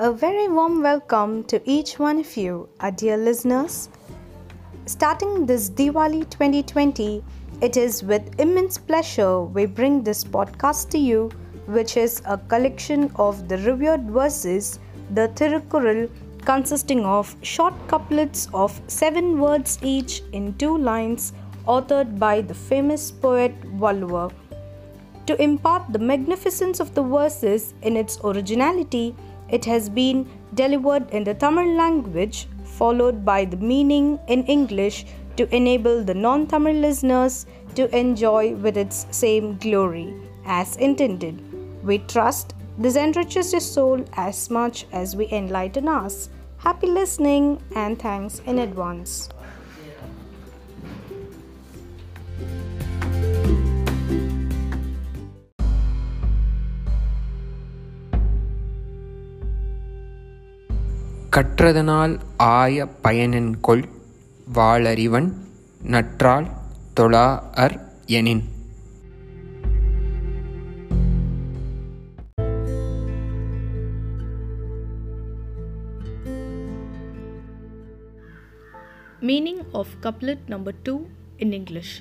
A very warm welcome to each one of you, our dear listeners. Starting this Diwali 2020, it is with immense pleasure we bring this podcast to you, which is a collection of the revered verses, the Tirukkural, consisting of short couplets of seven words each in two lines, authored by the famous poet Valluvar. To impart the magnificence of the verses in its originality, it has been delivered in the Tamil language, followed by the meaning in English to enable the non Tamil listeners to enjoy with its same glory as intended. We trust this enriches your soul as much as we enlighten us. Happy listening and thanks in advance. கற்றதனால் ஆய பயனென்கொல் வாளறிவன் நற்றால் தொழாஅர் எனின் Meaning of couplet number 2 in English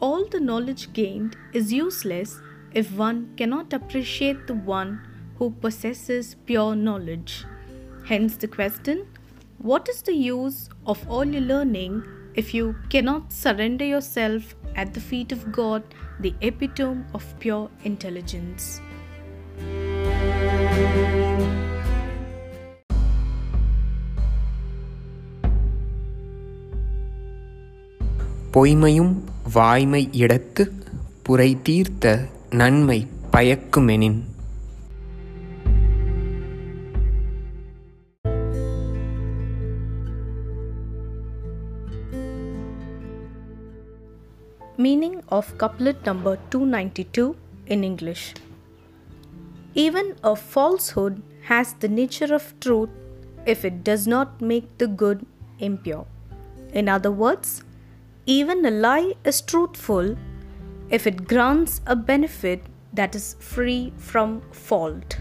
All the knowledge gained is useless if one cannot appreciate the one who possesses pure knowledge. Hence, the question What is the use of all your learning if you cannot surrender yourself at the feet of God, the epitome of pure intelligence? பொய்மையும் வாய்மை இடத்து புரை தீர்த்த நன்மை பயக்குமெனின் Meaning of couplet number 292 in English Even a falsehood has the nature of truth if it does not make the good impure. In other words, even a lie is truthful if it grants a benefit that is free from fault.